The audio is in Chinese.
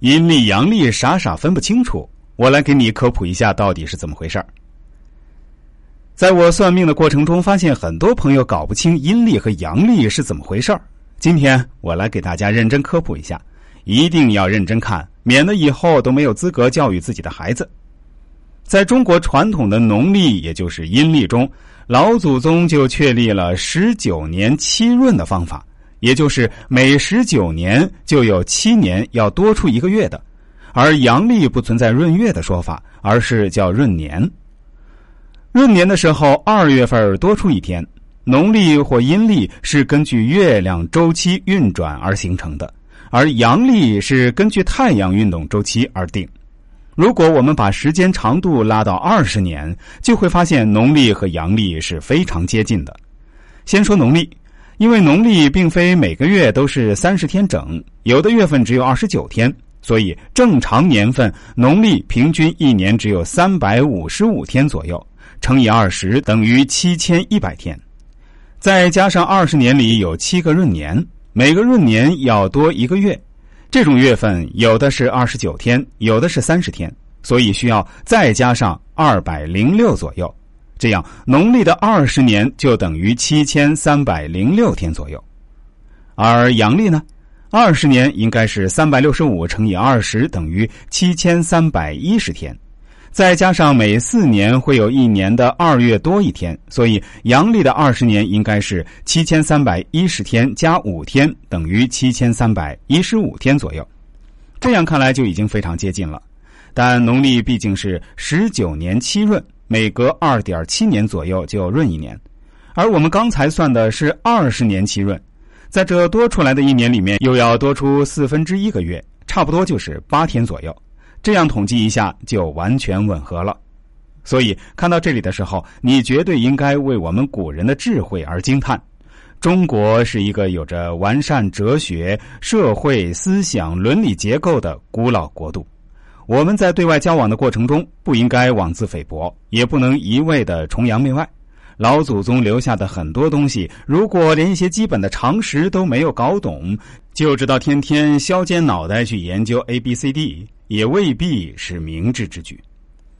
阴历阳历傻傻分不清楚，我来给你科普一下到底是怎么回事儿。在我算命的过程中，发现很多朋友搞不清阴历和阳历是怎么回事儿。今天我来给大家认真科普一下，一定要认真看，免得以后都没有资格教育自己的孩子。在中国传统的农历，也就是阴历中，老祖宗就确立了十九年七闰的方法。也就是每十九年就有七年要多出一个月的，而阳历不存在闰月的说法，而是叫闰年。闰年的时候，二月份多出一天。农历或阴历是根据月亮周期运转而形成的，而阳历是根据太阳运动周期而定。如果我们把时间长度拉到二十年，就会发现农历和阳历是非常接近的。先说农历。因为农历并非每个月都是三十天整，有的月份只有二十九天，所以正常年份农历平均一年只有三百五十五天左右，乘以二十等于七千一百天。再加上二十年里有七个闰年，每个闰年要多一个月，这种月份有的是二十九天，有的是三十天，所以需要再加上二百零六左右。这样，农历的二十年就等于七千三百零六天左右，而阳历呢，二十年应该是三百六十五乘以二十等于七千三百一十天，再加上每四年会有一年的二月多一天，所以阳历的二十年应该是七千三百一十天加五天等于七千三百一十五天左右。这样看来就已经非常接近了，但农历毕竟是十九年七闰。每隔二点七年左右就闰一年，而我们刚才算的是二十年期闰，在这多出来的一年里面，又要多出四分之一个月，差不多就是八天左右。这样统计一下，就完全吻合了。所以看到这里的时候，你绝对应该为我们古人的智慧而惊叹。中国是一个有着完善哲学、社会思想、伦理结构的古老国度。我们在对外交往的过程中，不应该妄自菲薄，也不能一味的崇洋媚外。老祖宗留下的很多东西，如果连一些基本的常识都没有搞懂，就知道天天削尖脑袋去研究 A、B、C、D，也未必是明智之举。